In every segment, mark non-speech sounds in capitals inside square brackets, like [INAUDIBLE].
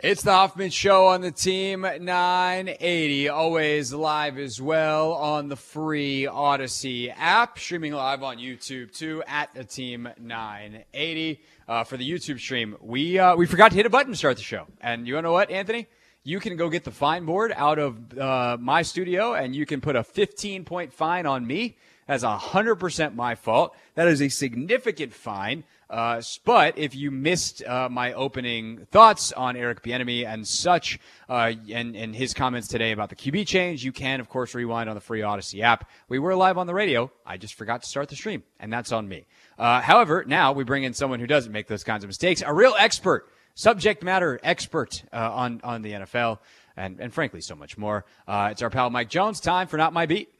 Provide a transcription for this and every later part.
It's the Hoffman Show on the Team 980, always live as well on the free Audacy app, streaming live on YouTube too at the Team 980. Uh, for the YouTube stream, we uh, we forgot to hit a button to start the show, and you know what, Anthony? You can go get the fine board out of uh, my studio, and you can put a 15 point fine on me. That's 100% my fault. That is a significant fine. Uh, but if you missed uh, my opening thoughts on Eric Bieniemy and such, uh, and, and his comments today about the QB change, you can, of course, rewind on the free Audacy app. We were live on the radio. I just forgot to start the stream, and that's on me. Uh, however, now we bring in someone who doesn't make those kinds of mistakes, a real expert, subject matter expert uh, on, on the NFL, and, and frankly, so much more. Uh, it's our pal Mike Jones. Time for Not My Beat.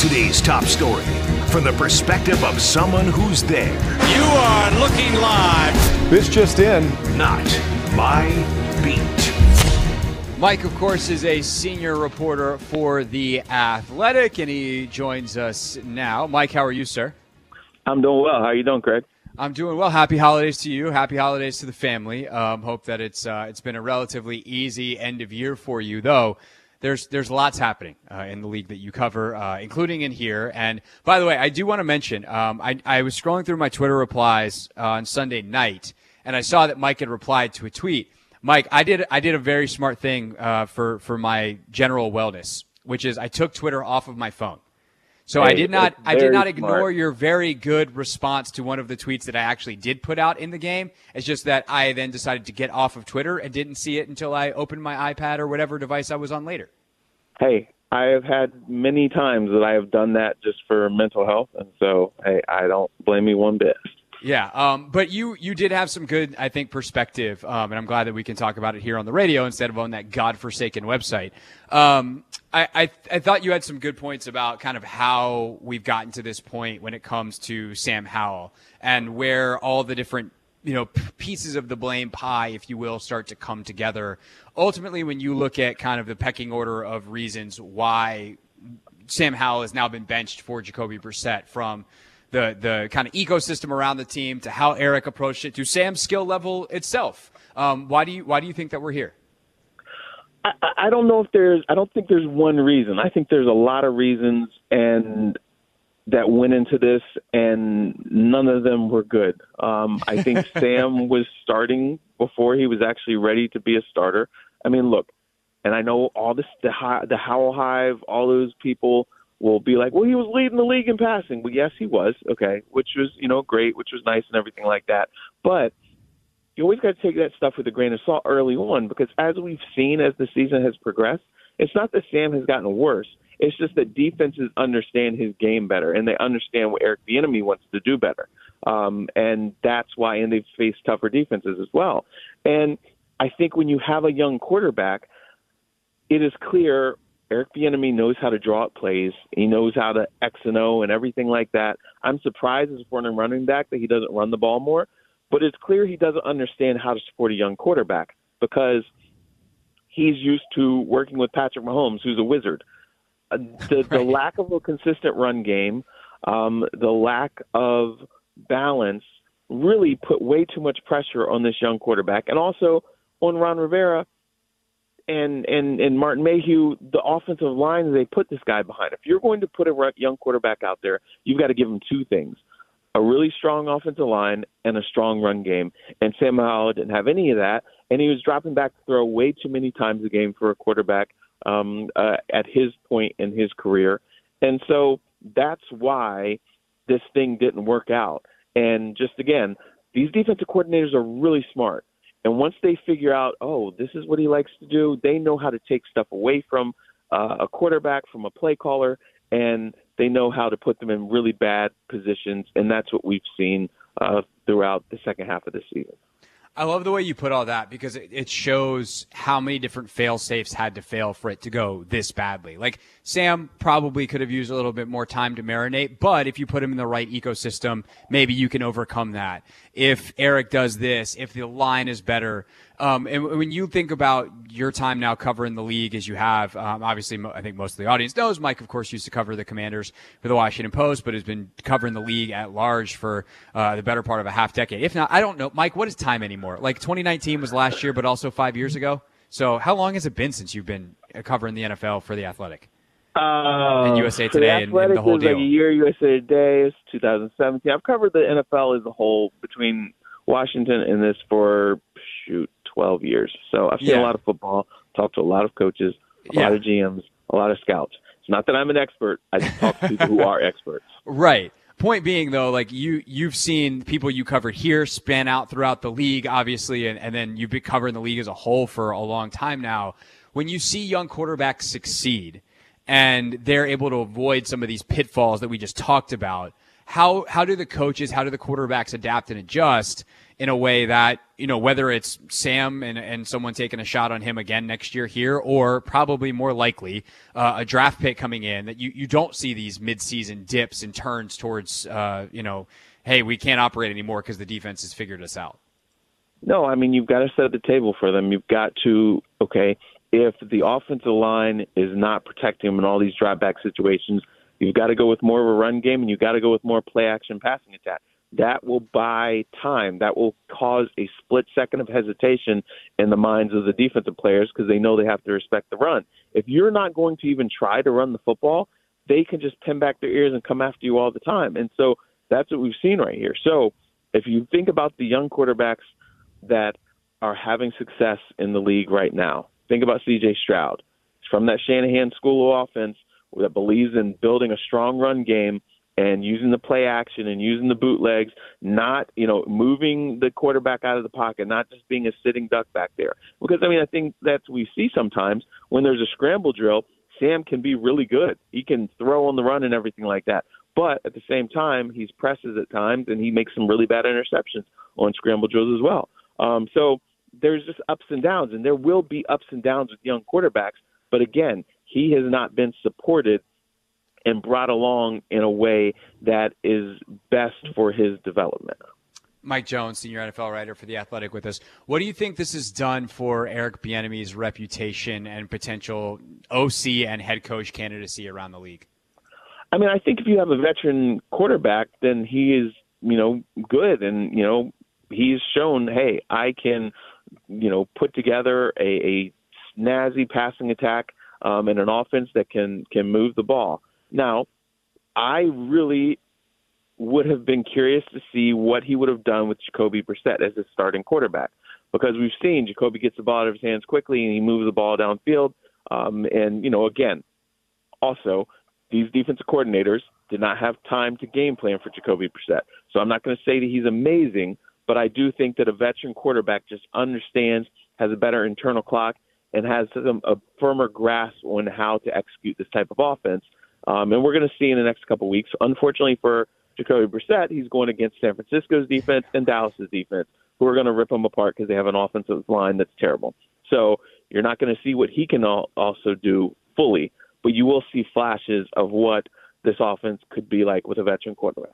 Today's top story from the perspective of someone who's there. You are looking live. This just in. Not my beat. Mike, of course, is a senior reporter for The Athletic, and he joins us now. Mike, how are you, sir? I'm doing well. How are you doing, Craig? I'm doing well. Happy holidays to you. Happy holidays to the family. Um, hope that it's uh, it's been a relatively easy end of year for you, though there's there's lots happening uh, in the league that you cover, uh, including in here. And by the way, I do want to mention um, I, I was scrolling through my Twitter replies uh, on Sunday night, and I saw that Mike had replied to a tweet. Mike, I did I did a very smart thing uh, for for my general wellness, which is I took Twitter off of my phone. So hey, I did not I did not ignore smart. your very good response to one of the tweets that I actually did put out in the game. It's just that I then decided to get off of Twitter and didn't see it until I opened my iPad or whatever device I was on later. Hey, I have had many times that I have done that just for mental health, and so hey, I don't blame you one bit. Yeah, um, but you you did have some good, I think, perspective, um, and I'm glad that we can talk about it here on the radio instead of on that godforsaken website. Um, I, I, I thought you had some good points about kind of how we've gotten to this point when it comes to Sam Howell and where all the different you know pieces of the blame pie, if you will, start to come together. Ultimately, when you look at kind of the pecking order of reasons why Sam Howell has now been benched for Jacoby Brissett from the the kind of ecosystem around the team to how Eric approached it to Sam's skill level itself. Um, why do you why do you think that we're here? I, I don't know if there's I don't think there's one reason. I think there's a lot of reasons and that went into this and none of them were good. Um, I think [LAUGHS] Sam was starting before he was actually ready to be a starter. I mean, look, and I know all this the the Howell Hive, all those people will be like, well, he was leading the league in passing. Well, yes, he was. Okay, which was you know great, which was nice and everything like that. But you always got to take that stuff with a grain of salt early on because as we've seen as the season has progressed, it's not that Sam has gotten worse. It's just that defenses understand his game better and they understand what Eric Bieniemy wants to do better. Um, and that's why, and they've faced tougher defenses as well. And I think when you have a young quarterback, it is clear Eric Bieniemy knows how to draw up plays. He knows how to X and O and everything like that. I'm surprised as a foreign running back that he doesn't run the ball more, but it's clear he doesn't understand how to support a young quarterback because he's used to working with Patrick Mahomes, who's a wizard. Uh, the [LAUGHS] the lack of a consistent run game, um, the lack of balance, really put way too much pressure on this young quarterback, and also on Ron Rivera and and and Martin Mayhew, the offensive line they put this guy behind. If you're going to put a young quarterback out there, you've got to give him two things: a really strong offensive line and a strong run game. And Sam Howell didn't have any of that, and he was dropping back to throw way too many times a game for a quarterback um, uh, at his point in his career. And so that's why this thing didn't work out. And just again, these defensive coordinators are really smart and once they figure out, oh, this is what he likes to do, they know how to take stuff away from uh, a quarterback, from a play caller, and they know how to put them in really bad positions. And that's what we've seen uh, throughout the second half of the season. I love the way you put all that because it, it shows how many different fail safes had to fail for it to go this badly. Like Sam probably could have used a little bit more time to marinate, but if you put him in the right ecosystem, maybe you can overcome that. If Eric does this, if the line is better, Um, and when you think about your time now covering the league as you have, um, obviously, I think most of the audience knows Mike, of course, used to cover the Commanders for the Washington Post, but has been covering the league at large for uh, the better part of a half decade. If not, I don't know, Mike. What is time anymore? Like 2019 was last year, but also five years ago. So how long has it been since you've been covering the NFL for the Athletic? Uh, and USA Today and, and, the whole deal. Like a year USA Today is 2017. I've covered the NFL as a whole between Washington and this for shoot 12 years. So I've seen Yeah. a lot of football, talked to a lot of coaches, a lot of GMs, a lot of scouts. It's not that I'm an expert. I just talk to people who [LAUGHS] are experts. Right. Point being though, like you you've seen people you covered here span out throughout the league, obviously, and, and then you've been covering the league as a whole for a long time now. When you see young quarterbacks succeed and they're able to avoid some of these pitfalls that we just talked about, how how do the coaches, how do the quarterbacks adapt and adjust in a way that, you know, whether it's Sam and, and someone taking a shot on him again next year here, or probably more likely uh, a draft pick coming in, that you, you don't see these midseason dips and turns towards, uh, you know, hey, we can't operate anymore because the defense has figured us out. No, I mean you've got to set the table for them. You've got to okay, if the offensive line is not protecting them in all these drop back situations, you've got to go with more of a run game and you've got to go with more play action passing attack. That will buy time. That will cause a split second of hesitation in the minds of the defensive players because they know they have to respect the run. If you're not going to even try to run the football, they can just pin back their ears and come after you all the time. And so that's what we've seen right here. So if you think about the young quarterbacks that are having success in the league right now. Think about CJ Stroud. He's from that Shanahan school of offense that believes in building a strong run game and using the play action and using the bootlegs, not, you know, moving the quarterback out of the pocket, not just being a sitting duck back there. Because I mean, I think that's we see sometimes when there's a scramble drill, Sam can be really good. He can throw on the run and everything like that. But at the same time, he's presses at times and he makes some really bad interceptions on scramble drills as well. Um, so there's just ups and downs, and there will be ups and downs with young quarterbacks. But again, he has not been supported and brought along in a way that is best for his development. Mike Jones, senior NFL writer for The Athletic, with us. What do you think this has done for Eric Bieniemy's reputation and potential OC and head coach candidacy around the league? I mean, I think if you have a veteran quarterback, then he is, you know, good, and you know, he's shown, hey, I can, you know, put together a, a snazzy passing attack um, and an offense that can can move the ball. Now, I really would have been curious to see what he would have done with Jacoby Brissett as his starting quarterback, because we've seen Jacoby gets the ball out of his hands quickly and he moves the ball downfield. Um, and you know, again, also these defensive coordinators did not have time to game plan for Jacoby Brissett. So I'm not going to say that he's amazing, but I do think that a veteran quarterback just understands, has a better internal clock, and has some, a firmer grasp on how to execute this type of offense. Um, and we're going to see in the next couple weeks. Unfortunately for Jacoby Brissett, he's going against San Francisco's defense and Dallas's defense, who are going to rip him apart because they have an offensive line that's terrible. So you're not going to see what he can al- also do fully, but you will see flashes of what this offense could be like with a veteran quarterback.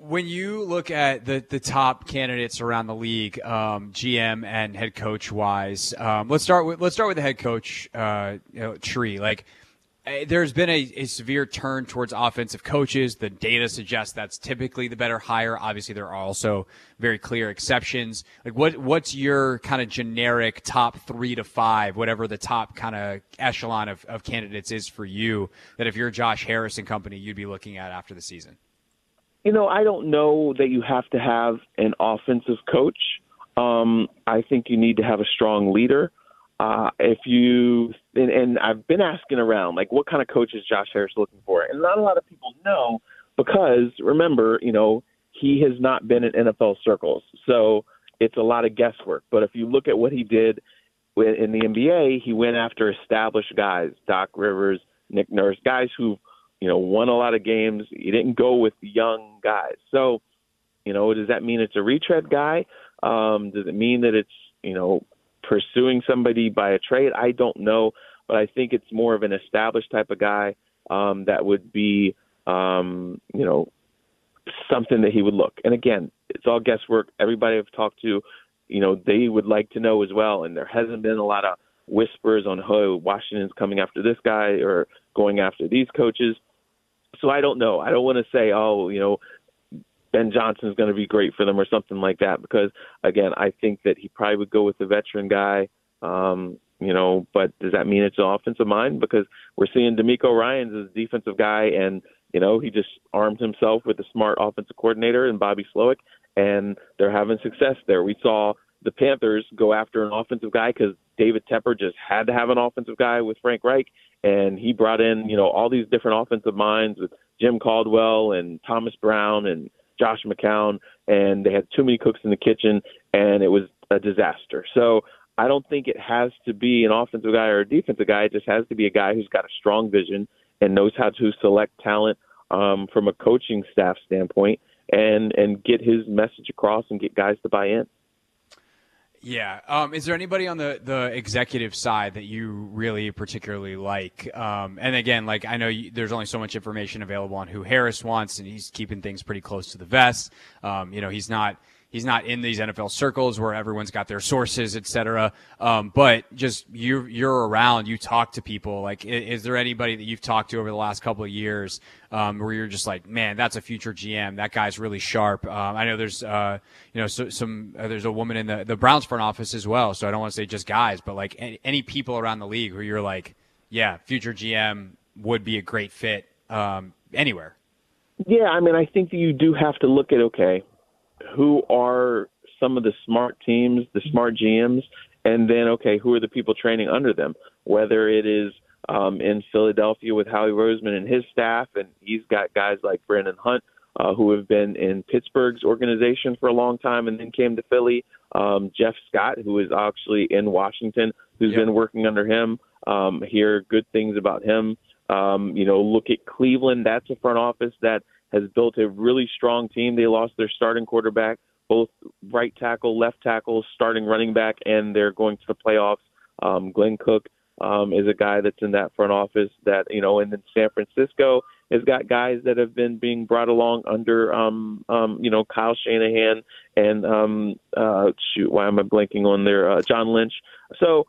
When you look at the, the top candidates around the league, um, GM and head coach wise, um, let's start with let's start with the head coach uh, you know, tree. Like, there's been a, a severe turn towards offensive coaches. The data suggests that's typically the better hire. Obviously, there are also very clear exceptions. Like, what what's your kind of generic top three to five, whatever the top kind of echelon of, of candidates is for you? That if you're Josh Harris and company, you'd be looking at after the season. You know, I don't know that you have to have an offensive coach. Um, I think you need to have a strong leader. Uh, if you and, and I've been asking around, like, what kind of coach is Josh Harris looking for? And not a lot of people know because remember, you know, he has not been in NFL circles, so it's a lot of guesswork. But if you look at what he did in the NBA, he went after established guys, Doc Rivers, Nick Nurse, guys who you know, won a lot of games. He didn't go with young guys. So, you know, does that mean it's a retread guy? Um, does it mean that it's, you know, pursuing somebody by a trade? I don't know, but I think it's more of an established type of guy um, that would be, um, you know, something that he would look. And again, it's all guesswork. Everybody I've talked to you know they would like to know as well. And there hasn't been a lot of whispers on who Washington's coming after this guy or going after these coaches. So I don't know. I don't want to say, oh, you know, Ben Johnson is going to be great for them or something like that because again, I think that he probably would go with the veteran guy. Um, you know, but does that mean it's an offensive mind? Because we're seeing DeMeco Ryans as a defensive guy, and you know he just armed himself with a smart offensive coordinator and Bobby Slowik, and they're having success there. We saw the Panthers go after an offensive guy because David Tepper just had to have an offensive guy with Frank Reich, and he brought in you know all these different offensive minds with Jim Caldwell and Thomas Brown and Josh McCown, and they had too many cooks in the kitchen, and it was a disaster. So I don't think it has to be an offensive guy or a defensive guy. It just has to be a guy who's got a strong vision and knows how to select talent um, from a coaching staff standpoint and and get his message across and get guys to buy in. Yeah. Um, is there anybody on the, the executive side that you really particularly like? Um, and again, like I know you, there's only so much information available on who Harris wants, and he's keeping things pretty close to the vest. Um, you know, he's not he's not in these NFL circles where everyone's got their sources, et cetera. Um, but just you, you're around, you talk to people. Like, is, is, there anybody that you've talked to over the last couple of years um, where you're just like, man, that's a future GM. That guy's really sharp. Um, I know there's, uh, you know, so, some uh, there's a woman in the the Browns front office as well. So I don't want to say just guys, but like any, any, people around the league where you're like, yeah, future GM would be a great fit um, anywhere. Yeah, I mean, I think that you do have to look at okay, who are some of the smart teams, the smart GMs, and then okay, who are the people training under them? Whether it is um, in Philadelphia with Howie Roseman and his staff, and he's got guys like Brandon Hunt uh, who have been in Pittsburgh's organization for a long time and then came to Philly. Um, Jeff Scott, who is actually in Washington, who's yep. been working under him. Um, hear good things about him. Um, you know, look at Cleveland. That's a front office that has built a really strong team. They lost their starting quarterback, both right tackle, left tackle, starting running back, and they're going to the playoffs. Um, Glenn Cook um, is a guy that's in that front office that you know, and then San Francisco has got guys that have been being brought along under um, um, you know Kyle Shanahan and um, uh, shoot, why am I blanking on there? Uh, John Lynch. So,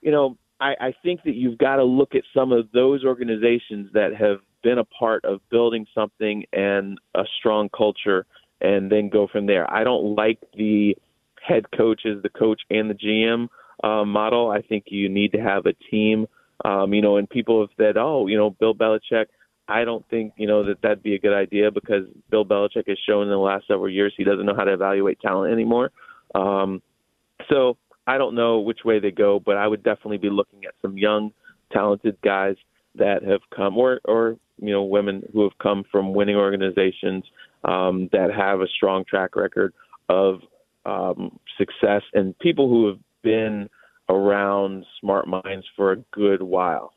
you know, I, I think that you've got to look at some of those organizations that have been a part of building something and a strong culture and then go from there. I don't like the head coaches, the coach and the GM uh, model. I think you need to have a team. Um, you know, and people have said, oh, you know, Bill Belichick. I don't think you know that that'd be a good idea because Bill Belichick has shown in the last several years he doesn't know how to evaluate talent anymore. Um, so I don't know which way they go, but I would definitely be looking at some young, talented guys that have come, or or you know women who have come from winning organizations um, that have a strong track record of um, success and people who have been around smart minds for a good while.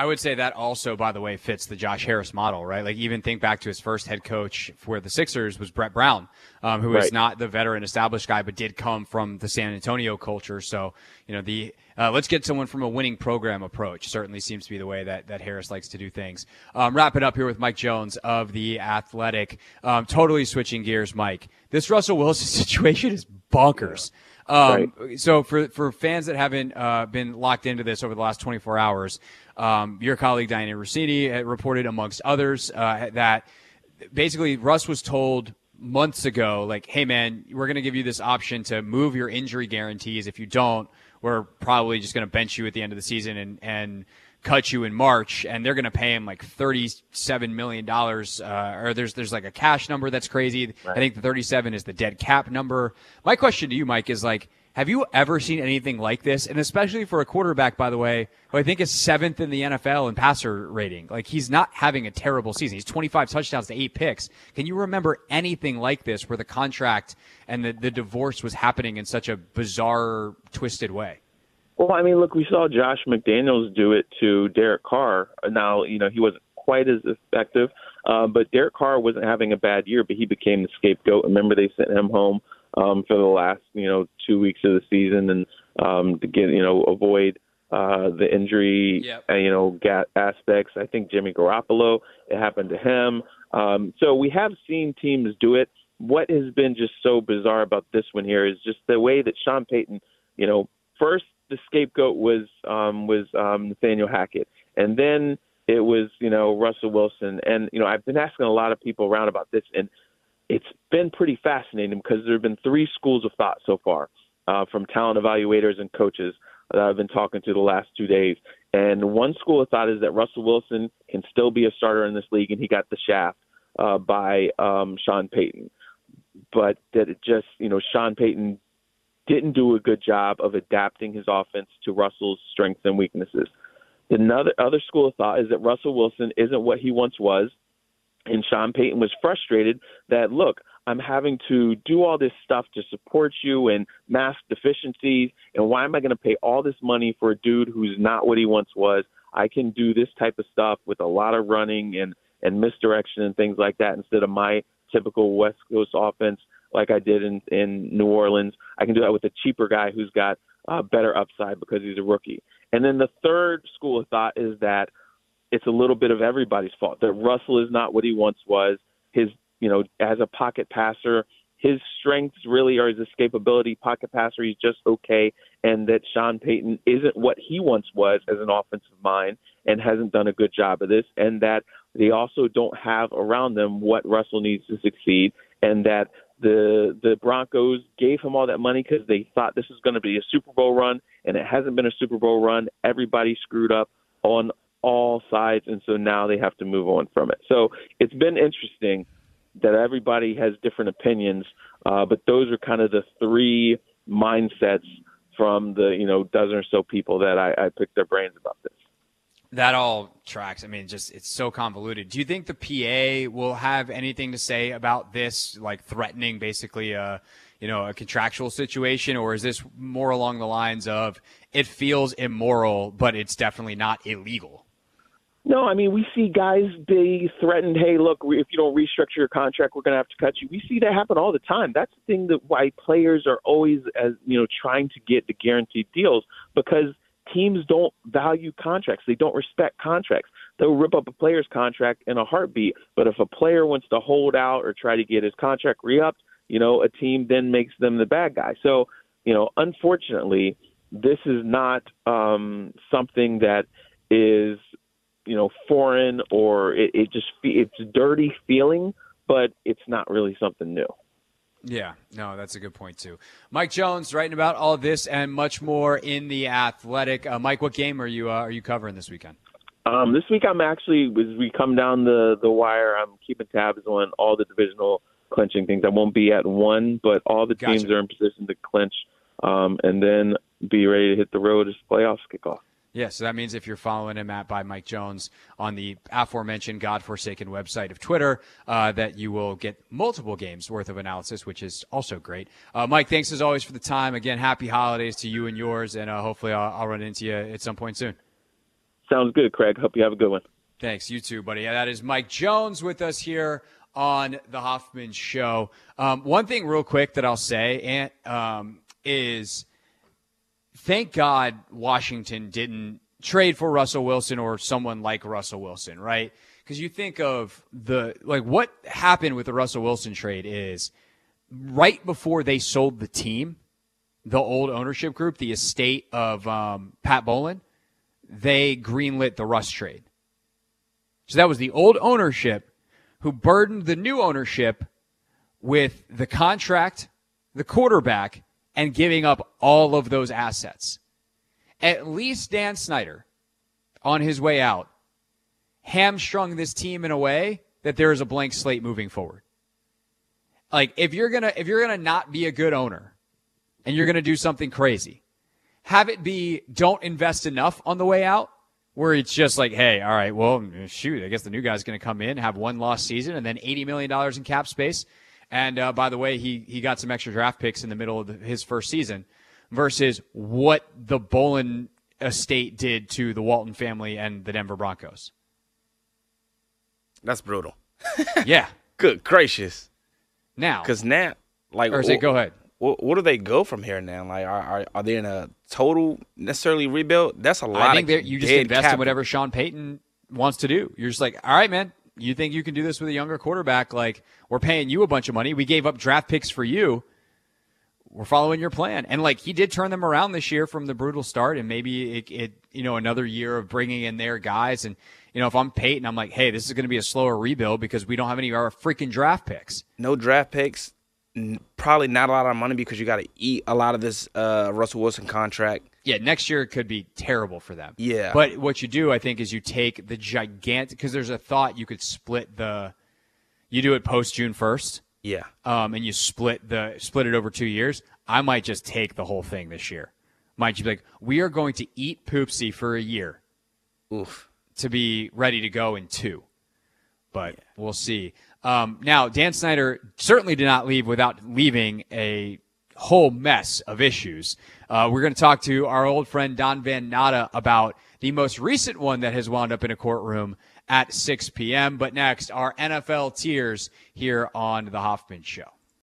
I would say that also, by the way, fits the Josh Harris model, right? Like even think back to his first head coach for the Sixers was Brett Brown, um, who right. is not the veteran established guy, but did come from the San Antonio culture. So, you know, the uh, let's get someone from a winning program approach certainly seems to be the way that, that Harris likes to do things. Um, wrap it up here with Mike Jones of the Athletic. Um, totally switching gears, Mike. This Russell Wilson [LAUGHS] situation is bonkers. Um, right. So for for fans that haven't uh, been locked into this over the last 24 hours, um, your colleague Dianna Russini reported, amongst others, uh, that basically Russ was told months ago, like, "Hey man, we're going to give you this option to move your injury guarantees. If you don't, we're probably just going to bench you at the end of the season and and." cut you in March, and they're going to pay him like thirty-seven million dollars. Uh, or there's there's like a cash number that's crazy. Right. I think the thirty-seven is the dead cap number. My question to you, Mike, is like, have you ever seen anything like this? And especially for a quarterback, by the way, who I think is seventh in the NFL in passer rating. Like he's not having a terrible season. He's 25 touchdowns to eight picks. Can you remember anything like this where the contract and the, the divorce was happening in such a bizarre, twisted way? Well, I mean, look, we saw Josh McDaniels do it to Derek Carr. Now, you know, he wasn't quite as effective, uh, but Derek Carr wasn't having a bad year, but he became the scapegoat. Remember, they sent him home um, for the last, you know, two weeks of the season and um, to get, you know, avoid uh, the injury, yep. uh, you know, ga- aspects. I think Jimmy Garoppolo, it happened to him. Um, so we have seen teams do it. what has been just so bizarre about this one here is just the way that Sean Payton, you know, first the scapegoat was um, was um, Nathaniel Hackett, and then it was you know Russell Wilson, and you know I've been asking a lot of people around about this, and it's been pretty fascinating because there have been three schools of thought so far uh, from talent evaluators and coaches that I've been talking to the last two days. And one school of thought is that Russell Wilson can still be a starter in this league, and he got the shaft uh, by um, Sean Payton. But that it just, you know, Sean Payton didn't do a good job of adapting his offense to Russell's strengths and weaknesses. Another other school of thought is that Russell Wilson isn't what he once was, and Sean Payton was frustrated that look, I'm having to do all this stuff to support you and mask deficiencies, and why am I going to pay all this money for a dude who's not what he once was? I can do this type of stuff with a lot of running and and misdirection and things like that instead of my typical West Coast offense like I did in in New Orleans. I can do that with a cheaper guy who's got uh, better upside because he's a rookie. And then the third school of thought is that it's a little bit of everybody's fault. That Russell is not what he once was. His, you know, as a pocket passer, his strengths really are his escapability. Pocket passer, he's just okay. And that Sean Payton isn't what he once was as an offensive mind and hasn't done a good job of this. And that they also don't have around them what Russell needs to succeed. And that the the Broncos gave him all that money because they thought this was going to be a Super Bowl run, and it hasn't been a Super Bowl run. Everybody screwed up on all sides, and so now they have to move on from it. So it's been interesting that everybody has different opinions, uh, but those are kind of the three mindsets from the you know dozen or so people that I, I picked their brains about this that all tracks. I mean, just it's so convoluted. Do you think the PA will have anything to say about this, like threatening basically a, you know, a contractual situation, or is this more along the lines of it feels immoral, but it's definitely not illegal? No, I mean we see guys be threatened. Hey, look, if you don't restructure your contract, we're going to have to cut you. We see that happen all the time. That's the thing that why players are always, as you know, trying to get the guaranteed deals because teams don't value contracts. They don't respect contracts. They'll rip up a player's contract in a heartbeat. But if a player wants to hold out or try to get his contract re-upped, you know, a team then makes them the bad guy. So, you know, unfortunately, this is not um, something that is, you know, foreign or it, it just it's dirty feeling, but it's not really something new. Yeah, no, that's a good point too. Mike Jones writing about all this and much more in the Athletic. Uh, Mike, what game are you uh, are you covering this weekend? Um, this week I'm actually as we come down the the wire, I'm keeping tabs on all the divisional clinching things. I won't be at one, but all the teams are in position to clinch, um, and then be ready to hit the road as playoffs kick off. Yeah, so that means if you're following him at by Mike Jones on the aforementioned godforsaken website of Twitter, uh, that you will get multiple games worth of analysis, which is also great. Uh, Mike, thanks as always for the time. Again, happy holidays to you and yours, and uh, hopefully I'll, I'll, run into you at some point soon. Sounds good, Craig. Hope you have a good one. Thanks, you too, buddy. Yeah, that is Mike Jones with us here on the Hoffman Show. Um, one thing, real quick, that I'll say and, um, is thank God Washington didn't trade for Russell Wilson or someone like Russell Wilson, right? Because you think of the like what happened with the Russell Wilson trade is right before they sold the team, the old ownership group, the estate of um, Pat Bowlen, they greenlit the Russ trade. So that was the old ownership who burdened the new ownership with the contract, the quarterback, and giving up all of those assets. At least Dan Snyder, on his way out, hamstrung this team in a way that there is a blank slate moving forward. Like if you're gonna if you're gonna not be a good owner and you're gonna do something crazy, have it be don't invest enough on the way out where it's just like, hey, all right, well, shoot, I guess the new guy's to come in, have one lost season, and then $80 million in cap space. And uh, by the way, he he got some extra draft picks in the middle of the, his first season versus what the Bowlen estate did to the Walton family and the Denver Broncos. That's brutal. [LAUGHS] yeah. Good gracious. Now, because now, like, or say, go ahead. What, what do they go from here now? Like, are, are, are they in a total necessarily rebuild? That's a lot. I think you just invest in whatever Sean Payton wants to do. You're just like, all right, man, you think you can do this with a younger quarterback? Like, we're paying you a bunch of money. We gave up draft picks for you. We're following your plan. And like, he did turn them around this year from the brutal start, and maybe it, it you know, another year of bringing in their guys. And, you know, if I'm Payton, I'm like, hey, this is going to be a slower rebuild because we don't have any of our freaking draft picks. No draft picks. Probably not a lot of money because you got to eat a lot of this uh, Russell Wilson contract. Yeah, next year it could be terrible for them. Yeah. But what you do, I think, is you take the gigantic because there's a thought you could split the, you do it post June first. Yeah. Um, and you split the split it over two years. I might just take the whole thing this year. Might you be like, we are going to eat poopsie for a year Oof. to be ready to go in two. But we'll see. Um, now, Dan Snyder certainly did not leave without leaving a whole mess of issues. Uh, we're going to talk to our old friend Don Van Natta about the most recent one that has wound up in a courtroom at 6 p.m. But next, our NFL tiers here on The Hoffman Show.